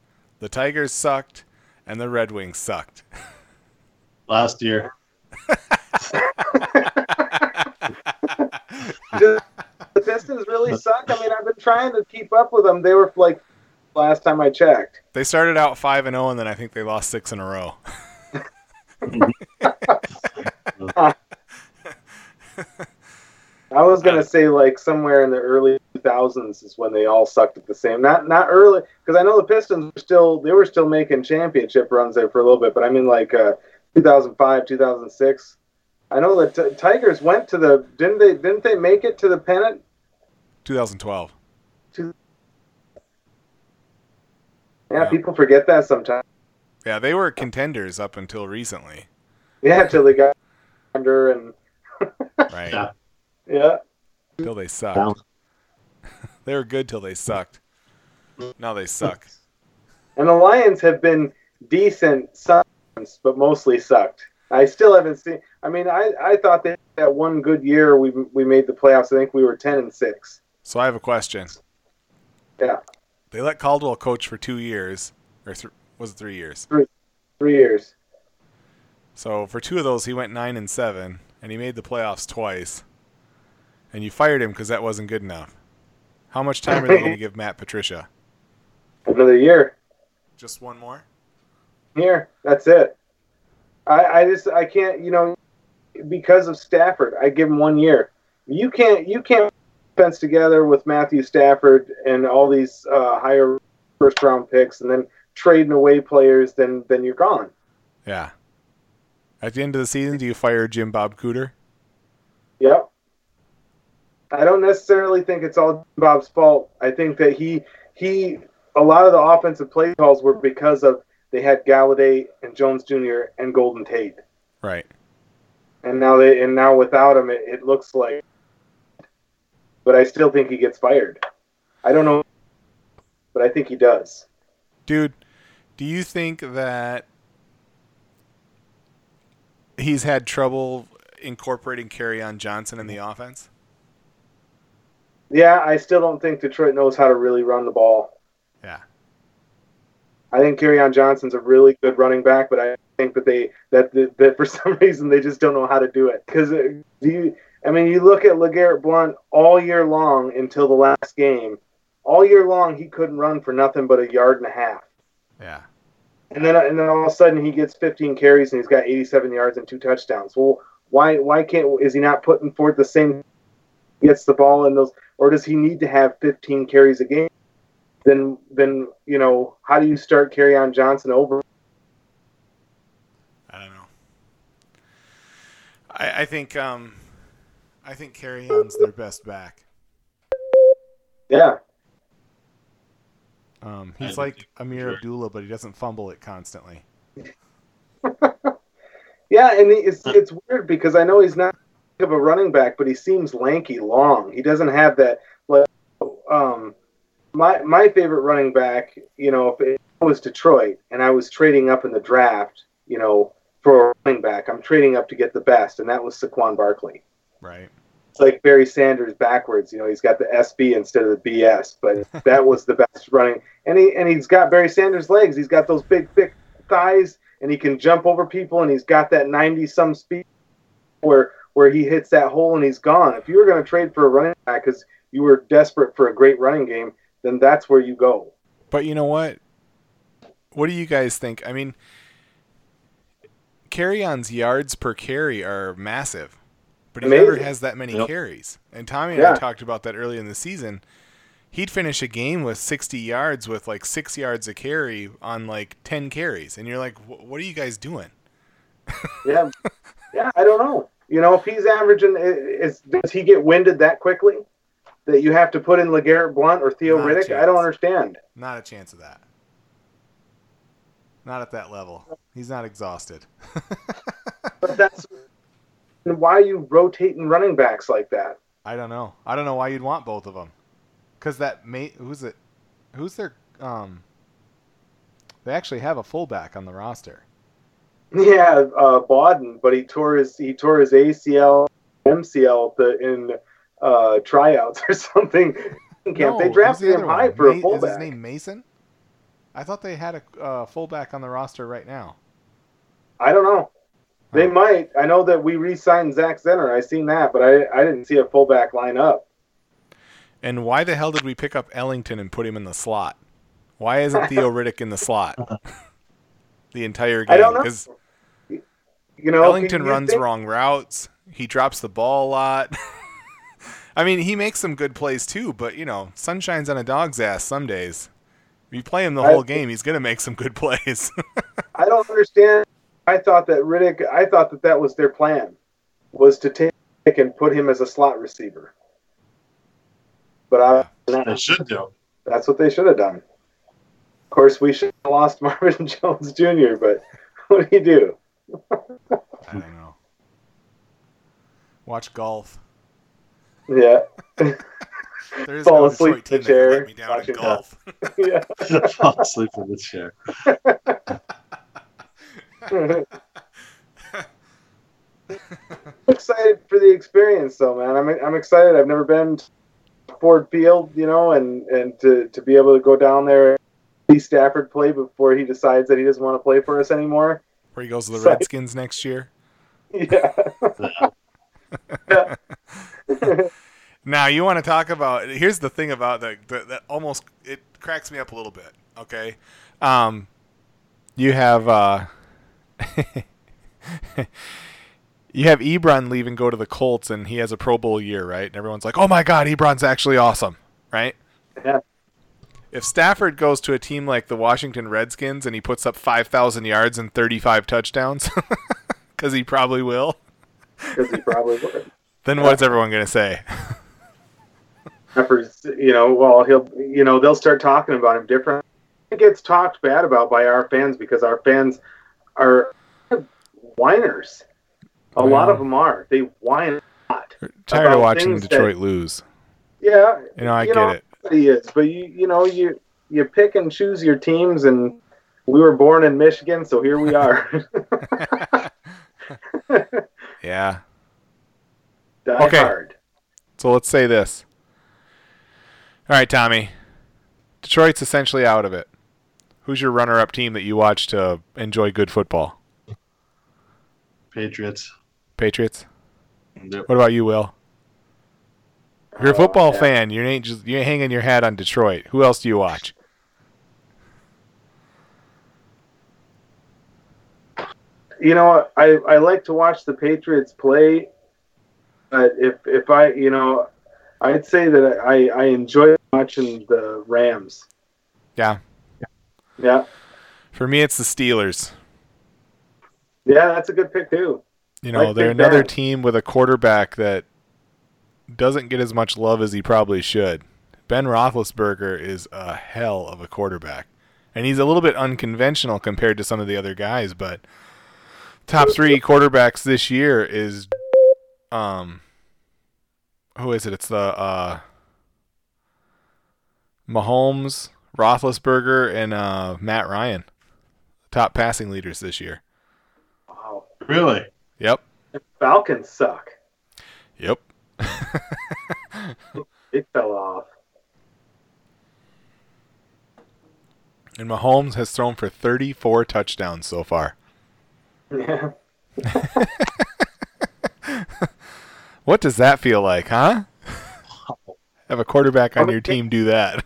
the Tigers sucked, and the Red Wings sucked? Last year. Just- the Pistons really suck. I mean, I've been trying to keep up with them. They were like last time I checked. They started out five and zero, and then I think they lost six in a row. I was gonna say like somewhere in the early 2000s is when they all sucked at the same. Not not early because I know the Pistons were still they were still making championship runs there for a little bit, but I mean like uh, 2005, 2006. I know the t- Tigers went to the didn't they didn't they make it to the pennant? 2012. Yeah, Yeah. people forget that sometimes. Yeah, they were contenders up until recently, Yeah, till they got under and right? Yeah. yeah. Till they sucked. Down. They were good till they sucked. Now they suck. And the Lions have been decent sometimes, but mostly sucked. I still haven't seen. I mean, I, I thought that that one good year we we made the playoffs. I think we were ten and six. So I have a question. Yeah. They let Caldwell coach for two years, or th- was it three years? Three years. So for two of those, he went nine and seven, and he made the playoffs twice. And you fired him because that wasn't good enough. How much time are they going to give Matt Patricia? Another year. Just one more. Here. That's it. I I just I can't. You know, because of Stafford, I give him one year. You can't you can't fence together with Matthew Stafford and all these uh, higher first round picks, and then trading away players. Then then you're gone. Yeah. At the end of the season, do you fire Jim Bob Cooter? Yep. I don't necessarily think it's all Bob's fault. I think that he he a lot of the offensive play calls were because of they had Golladay and Jones Jr. and Golden Tate, Right. and now they and now without him, it, it looks like. But I still think he gets fired. I don't know, but I think he does. Dude, do you think that he's had trouble incorporating Kerryon Johnson in the offense? Yeah, I still don't think Detroit knows how to really run the ball. Yeah. I think on Johnson's a really good running back, but I think that they that that, that for some reason they just don't know how to do it. Because uh, do you? I mean, you look at LeGarrette Blount all year long until the last game. All year long, he couldn't run for nothing but a yard and a half. Yeah. And then uh, and then all of a sudden he gets 15 carries and he's got 87 yards and two touchdowns. Well, why why can't is he not putting forth the same? Gets the ball in those, or does he need to have 15 carries a game? Then then you know how do you start Kerryon Johnson over? I don't know. I, I think um, I think Kerryon's their best back. Yeah, Um, he's like Ameer sure. Abdullah, but he doesn't fumble it constantly. yeah, and it's it's weird because I know he's not of a running back, but he seems lanky, long. He doesn't have that. Like, um, my my favorite running back, you know, if it was Detroit and I was trading up in the draft, you know, for a running back, I'm trading up to get the best, and that was Saquon Barkley. Right. It's like Barry Sanders backwards. You know, he's got the SB instead of the BS, but that was the best running. And he and he's got Barry Sanders' legs. He's got those big, thick thighs, and he can jump over people, and he's got that 90 some speed where where he hits that hole and he's gone. If you were going to trade for a running back because you were desperate for a great running game, then that's where you go. But you know what? What do you guys think? I mean, Kerryon's yards per carry are massive, but he never has that many Yep. carries. And Tommy and I talked about that early in the season. He'd finish a game with 60 yards with like six yards a carry on like 10 carries. And you're like, what are you guys doing? Yeah, yeah. I don't know. You know, if he's averaging, is does he get winded that quickly that you have to put in LeGarrette Blount or Theo Not Riddick? I don't understand. Not a chance of that. Not at that level. He's not exhausted. But that's why you rotating running backs like that. I don't know. I don't know why you'd want both of them. Because that mate, who's it? Who's their um, they actually have a fullback on the roster. Yeah, uh, Bawden, but he tore his he tore his ACL, MCL the, in uh, tryouts or something. Camp. No, they drafted the him high one? for a Ma- Is his name Mason? I thought they had a uh, fullback on the roster right now. I don't know. They Huh. might. I know that we re-signed Zach Zenner. I seen that, but I I didn't see a fullback line up. And why the hell did we pick up Ellington and put him in the slot? Why isn't Theo Riddick in the slot the entire game? I don't know. You know, Ellington you runs think- wrong routes. He drops the ball a lot. I mean, he makes some good plays too, but you know, sun shines on a dog's ass some days. If you play him the I- whole game, he's gonna make some good plays. I don't understand. I thought that Riddick. I thought that that was their plan, was to take and put him as a slot receiver. But I, They should do. that's what they should have done. Of course, we should have lost Marvin Jones Jr. But what do you do? I don't know. Watch golf. Yeah, There is Fall no asleep Detroit in team the that can chair, let me down in watching golf. yeah. Fall asleep in the chair. I'm excited for the experience, though, man. I'm I'm excited. I've never been to Ford Field, you know, and and to to be able to go down there, and see Stafford play before he decides that he doesn't want to play for us anymore. Where he goes to the Sorry. Redskins next year. Yeah. Yeah. Now you want to talk about? Here's the thing about that that, that almost it cracks me up a little bit. Okay, um, you have uh, you have Ebron leave and go to the Colts, and he has a Pro Bowl year, right? And everyone's like, "Oh my God, Ebron's actually awesome," right? Yeah. If Stafford goes to a team like the Washington Redskins and he puts up five thousand yards and thirty-five touchdowns, because he probably will, Because he probably would. Then what's everyone gonna say? After, you know, well, he'll, you know, they'll start talking about him different. It gets talked bad about by our fans because our fans are whiners. A lot of them are. They whine a lot. Tired of watching things that- Detroit lose. Yeah, You know, I You get know, it. he is. But you, you know, you you pick and choose your teams, and we were born in Michigan, so here we are. Yeah. Die Okay. hard. So let's say this. All right, Tommy. Detroit's essentially out of it. Who's your runner-up team that you watch to enjoy good football? Patriots. Patriots. Yep. What about you, Will? If you're a Oh, football yeah. fan, you ain't just you ain't hanging your hat on Detroit. Who else do you watch? You know, I I like to watch the Patriots play, but if if I, you know, I'd say that I I enjoy watching the Rams. Yeah. Yeah, For me, it's the Steelers. yeah, that's a good pick too. You know, Like they're another Ben. team with a quarterback that doesn't get as much love as he probably should. Ben Roethlisberger is a hell of a quarterback, and he's a little bit unconventional compared to some of the other guys. But top three quarterbacks this year is, um, who is it? It's the uh, Mahomes, Roethlisberger, and uh, Matt Ryan, top passing leaders this year. Wow, Really? Yep. the Falcons suck. Yep. They fell off. And Mahomes has thrown for 34 touchdowns so far. Yeah. What does that feel like, huh? Have a quarterback on your team do that.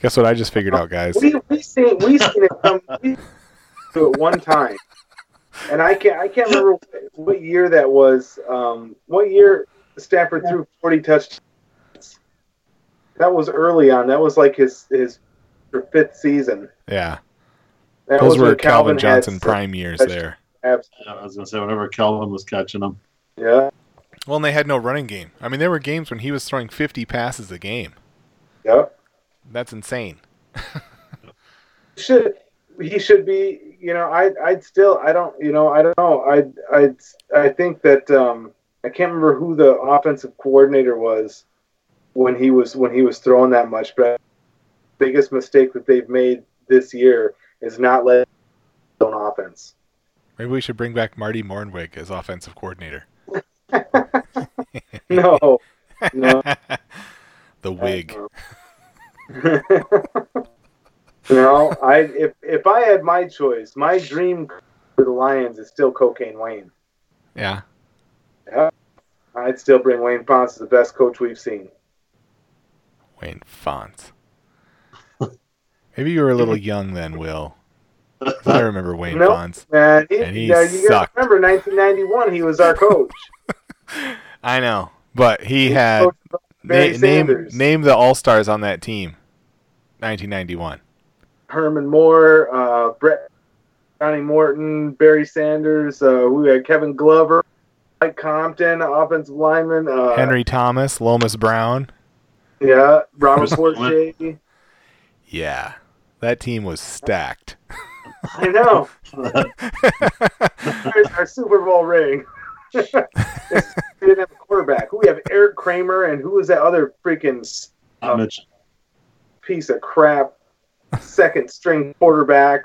Guess what I just figured out, guys? We we seen we seen it come do it one time, and I can't I can't remember what year that was. Um, what year Stafford threw forty touchdowns? That was early on. That was like his his fifth season. Yeah. That Those were when Calvin Johnson prime years touchdowns. there. Abs- Yeah, I was gonna say whenever Calvin was catching them. Yeah, Well, and they had no running game. I mean, there were games when he was throwing 50 passes a game. yeah. That's insane. Should he should be? You know, I I'd still I don't you know I don't know I I I think that um I can't remember who the offensive coordinator was when he was when he was throwing that much. But biggest mistake that they've made this year is not letting own offense. Maybe we should bring back Marty Mornhinweg as offensive coordinator. No, no. the wig. no, I if if I had my choice, my dream for the Lions is still Cocaine Wayne. Yeah. Yeah. I'd still bring Wayne Fontes as the best coach we've seen. Wayne Fontes. Maybe you were a little young then, Will. 'Cause I remember Wayne Nope. Fontes. Man, he, And he now, you gotta sucked. remember 1991, he was our coach. I know, but he He had Barry na- name Sanders. name the all stars on that team. 1991. Herman Moore, uh, Brett, Johnny Morton, Barry Sanders. Uh, we had Kevin Glover, Mike Compton, offensive lineman. Uh, Henry Thomas, Lomas Brown. Yeah, Robert Chris Yeah, that team was stacked. I know. There's our Super Bowl ring. we didn't have a quarterback. We have Eric Kramer, and who was that other freaking um, Mitch. piece of crap second string quarterback?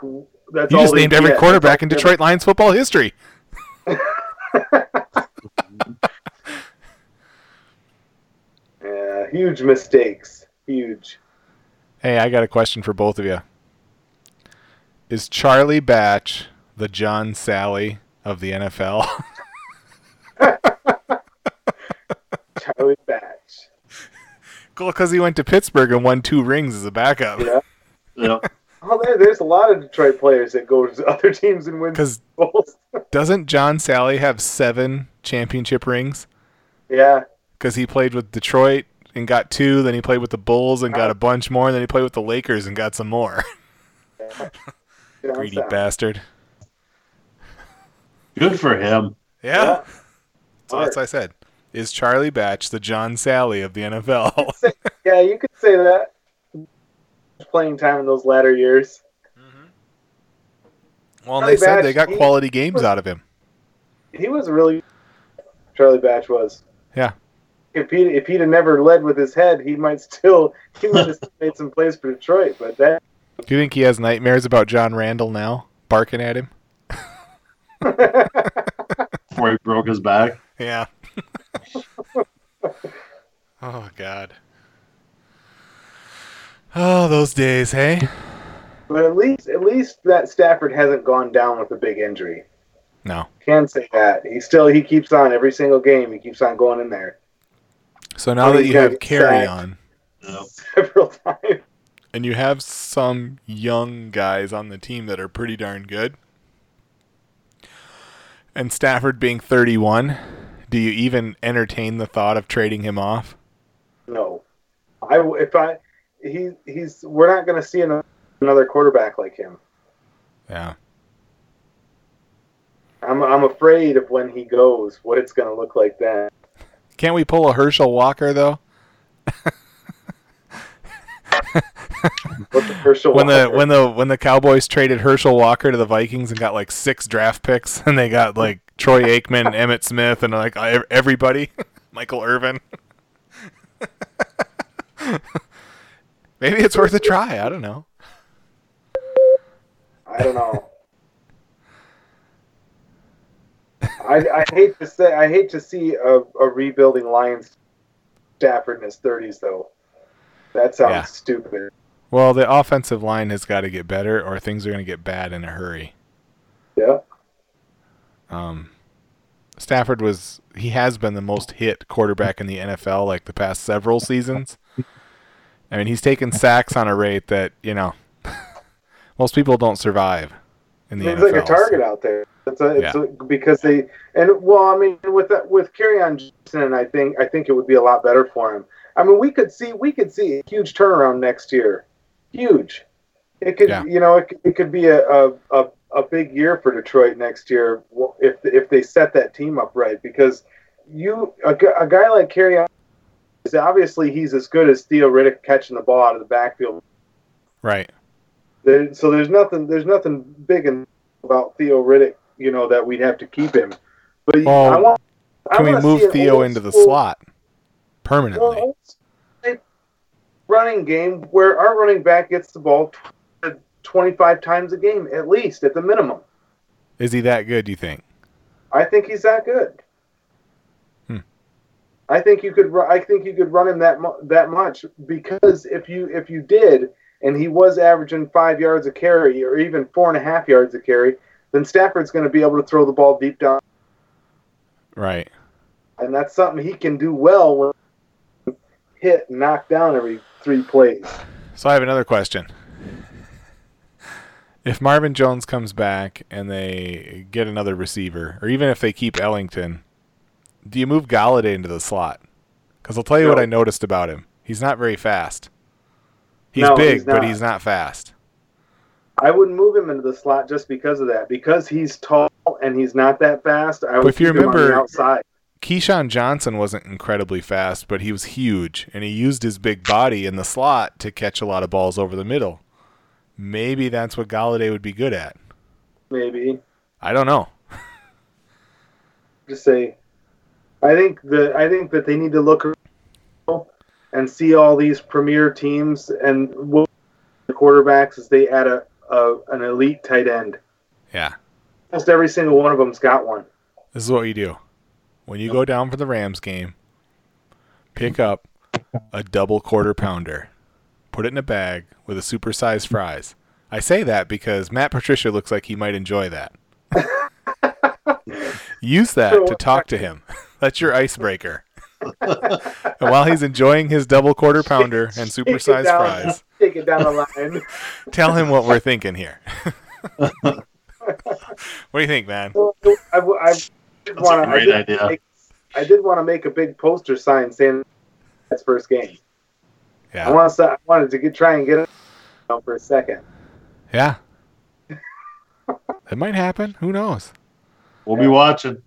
That's You all just named every get. quarterback in Detroit Lions football history. Yeah, huge mistakes. Huge. Hey, I got a question for both of you. Is Charlie Batch the John Salley of the NFL? Charlie Batch. cool, because he went to Pittsburgh and won two rings as a backup. Yeah. Yeah. Oh, there, there's a lot of Detroit players that go to other teams and win Because doesn't John Salley have seven championship rings? yeah. Because he played with Detroit and got two, then he played with the Bulls and got a bunch more, and then he played with the Lakers and got some more. Down Greedy south. bastard. Good for him. Yeah. Yeah. So that's what I said. Is Charlie Batch the John Salley of the NFL? Yeah, you could say that. Playing time in those latter years. Mm-hmm. well, and Charlie they said they got quality games out of him. He was really Charlie Batch was. Yeah. If he if he'd have never led with his head, he might still he might have still made some plays for Detroit. But that Do you think he has nightmares about John Randle now, barking at him? Before he broke his back. Yeah. oh God. Oh, those days, hey? but at least at least that Stafford hasn't gone down with a big injury. No. Can say that. He still he keeps on every single game, he keeps on going in there So now that you have carry sacked. on Yeah. several times. And you have some young guys on the team that are pretty darn good, and Stafford being 31, do you even entertain the thought of trading him off? No. I if I he he's we're not gonna see another, quarterback like him. Yeah. I'm I'm afraid of when he goes, what it's gonna look like then. Can't we pull a Herschel Walker though? Herschel when the Walker- when the when the Cowboys traded Herschel Walker to the Vikings and got like six draft picks and they got like Troy Aikman, Emmitt Smith, and like everybody, Michael Irvin. Maybe it's worth a try. I don't know. I don't know. I, I hate to say I hate to see a, a rebuilding Lions Stafford in his thirties though. That sounds Yeah. stupid. Well, the offensive line has got to get better, or things are going to get bad in a hurry. Yeah. Um, Stafford was he has been the most hit quarterback in the NFL like the past several seasons. I mean, he's taken sacks on a rate that you know most people don't survive in the He's NFL. like a target out there. It's a, it's Yeah. a, because they and well, I mean, with that, with on Johnson, I think I think it would be a lot better for him. I mean, we could see we could see a huge turnaround next year, huge. It could, Yeah. you know, it, it could be a, a, a, a big year for Detroit next year if if they set that team up right. Because you a, a guy like Carry is obviously he's as good as Theo Riddick catching the ball out of the backfield Right. there, so there's nothing there's nothing big in, about Theo Riddick, you know, that we'd have to keep him. But Well, I want. I Can we move Theo into the slot permanently? old- running game where our running back gets the ball 25 times a game at least at the minimum. Is he that good? Do you think? I think he's that good. Hmm. I think you could. I think you could run him that mu- that much because if you if you did, and he was averaging five yards a carry or even four and a half yards a carry, then Stafford's going to be able to throw the ball deep down, Right. and that's something he can do well when hit and knock down every three plays. So I have another question. If Marvin Jones comes back and they get another receiver, or even if they keep Ellington, do you move Golladay into the slot? Because I'll tell you what I noticed about him. He's not very fast. He's No, big, he's but he's not fast. I wouldn't move him into the slot just because of that. Because he's tall and he's not that fast. I would if you him on the remember- outside. Keyshawn Johnson wasn't incredibly fast, but he was huge, and he used his big body in the slot to catch a lot of balls over the middle. Maybe that's what Golladay would be good at. Maybe I don't know. just say, I think that I think that they need to look and see all these premier teams and what the quarterbacks as they add a, a an elite tight end. Yeah. Almost every single one of them's got one. This is what you do. When you go down for the Rams game, pick up a double quarter pounder, put it in a bag with a supersized fries. I say that because Matt Patricia looks like he might enjoy that. Use that to talk to him. That's your icebreaker. and while he's enjoying his double quarter pounder and supersized fries, Take it down the line. tell him what we're thinking here. what do you think, man? I, I That's want a to. I great did, idea. make, I did want to make a big poster sign saying that's first game. I Yeah. want to. I wanted to get, try and get it for a second. Yeah. It might happen. Who knows? We'll be watching.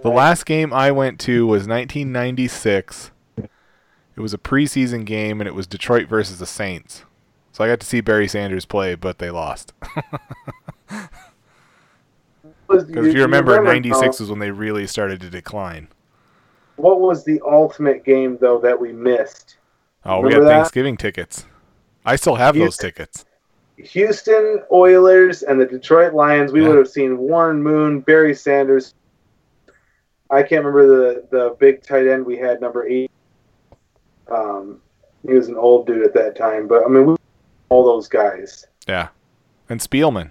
The last game I went to was 1996. It was a preseason game, and it was Detroit versus the Saints. So I got to see Barry Sanders play, but they lost. Because if you remember, now, 96 was when they really started to decline. What was the ultimate game though that we missed? Oh, we got Remember that? Thanksgiving tickets. I still have those tickets. Houston Oilers and the Detroit Lions. We Yeah. would have seen Warren Moon, Barry Sanders. I can't remember the the big tight end we had, number eight. Um, he was an old dude at that time, but I mean, we all those guys. Yeah. And Spielman.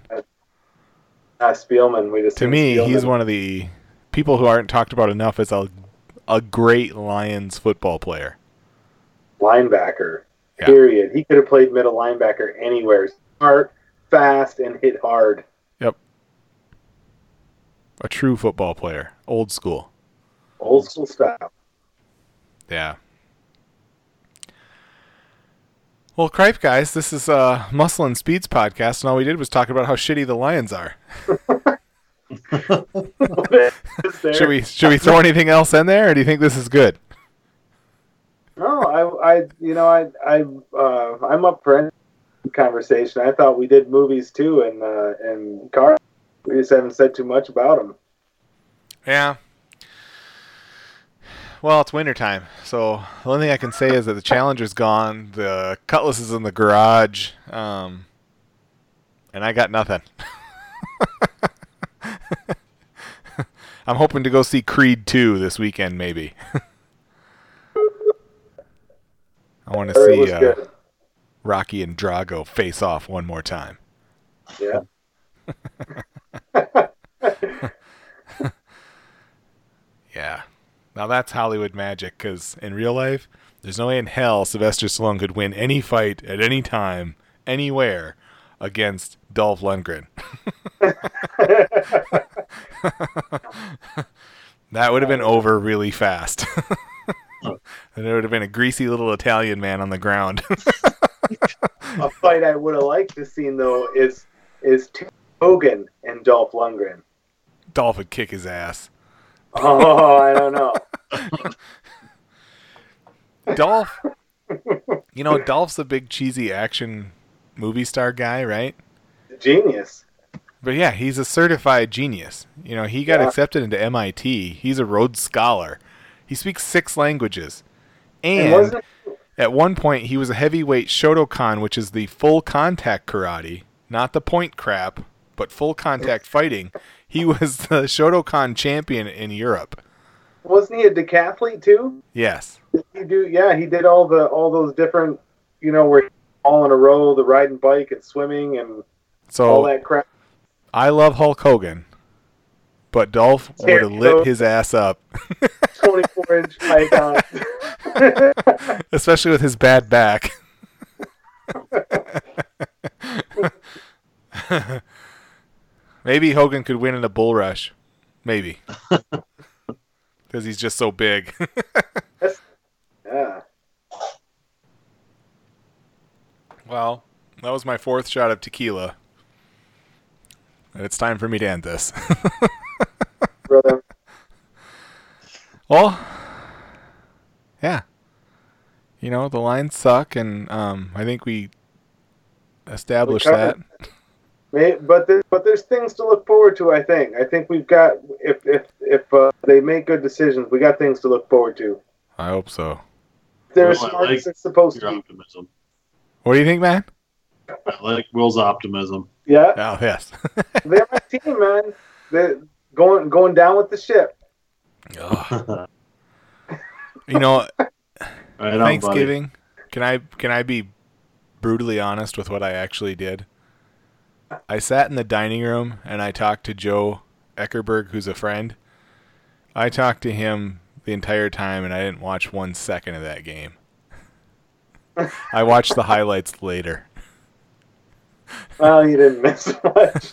Uh, Spielman, we just To me, he's one of the people who aren't talked about enough as a, a great Lions football player. linebacker. Yeah. Period. He could have played middle linebacker anywhere. Smart, fast, and hit hard. Yep. A true football player. Old school. Old school style. Yeah. Well, Cripe, guys, this is uh, Muscle and Speeds podcast, and all we did was talk about how shitty the Lions are. Should we should we throw anything else in there, or do you think this is good? No, I, I, you know, I, I, uh, I'm up for any conversation. I thought we did movies too, and uh, and car. We just haven't said too much about them. Yeah. Well, it's wintertime, so the only thing I can say is that the Challenger's gone, the Cutlass is in the garage, um, and I got nothing. I'm hoping to go see Creed 2 this weekend, maybe. I want to see uh. Rocky and Drago face off one more time. Yeah. Yeah. Now that's Hollywood magic, because in real life, there's no way in hell Sylvester Stallone could win any fight at any time, anywhere, against Dolph Lundgren. that would have been over really fast. and there would have been a greasy little Italian man on the ground. A fight I would have liked to seen though is is Hogan and Dolph Lundgren. Dolph would kick his ass. Oh, I don't know. Dolph, you know, Dolph's a big cheesy action movie star guy, right? Genius. But yeah, he's a certified genius. You know, he got Yeah. accepted into MIT. He's a Rhodes Scholar. He speaks six languages. And And At one point, he was a heavyweight Shotokan, which is the full contact karate, not the point crap, but full contact fighting. He was the Shotokan champion in Europe. Wasn't he a decathlete too? Yes. Did he do? Yeah, he did all the all those different, you know, where all in a row, the riding bike and swimming and so, all that crap. I love Hulk Hogan, but Dolph would have lit his ass up, Twenty four inch bike on. especially with his bad back. Maybe Hogan could win in a bull rush. Maybe. Because he's just so big. yeah. well, that was my fourth shot of tequila. And it's time for me to end this. brother. well, yeah. You know, the Lions suck, and um, I think we established We that. Covered May- But there, but there's things to look forward to. I think. I think we've got if if if uh, they make good decisions, we got things to look forward to. I hope so. They're Well, smart like as it's supposed Your to optimism. What do you think, man? I like Will's optimism. Yeah, Oh, yes. they're my team, man. They're going going down with the ship. Ugh. you know, Right on, buddy. Thanksgiving. Can I can I be brutally honest with what I actually did? I sat in the dining room and I talked to Joe Eckerberg, who's a friend. I talked to him the entire time and I didn't watch one second of that game. I watched the highlights later. Well, you didn't miss much.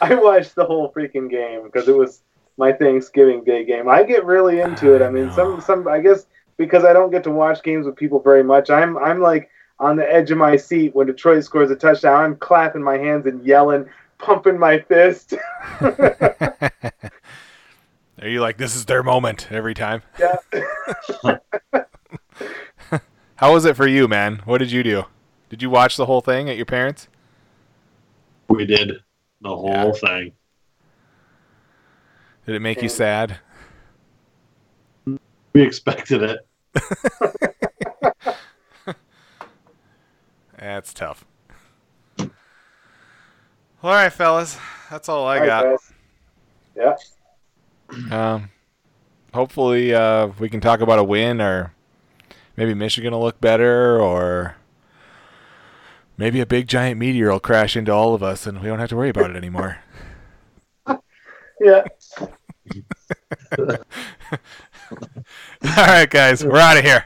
I watched the whole freaking game because it was my Thanksgiving Day game. I get really into it. I mean, I some some I guess because I don't get to watch games with people very much. I'm I'm like on the edge of my seat when Detroit scores a touchdown. I'm clapping my hands and yelling, pumping my fist. Are you like this is their moment every time? yeah. How was it for you, man? What did you do? Did you watch the whole thing at your parents? We did the whole Yeah. thing. Did it make you sad? We expected it. That's tough. All right, fellas. That's all I All right, got. guys. Yeah. Um, hopefully, uh, we can talk about a win, or maybe Michigan will look better, or maybe a big giant meteor will crash into all of us, and we don't have to worry about it anymore. Yeah. all right, guys, we're out of here.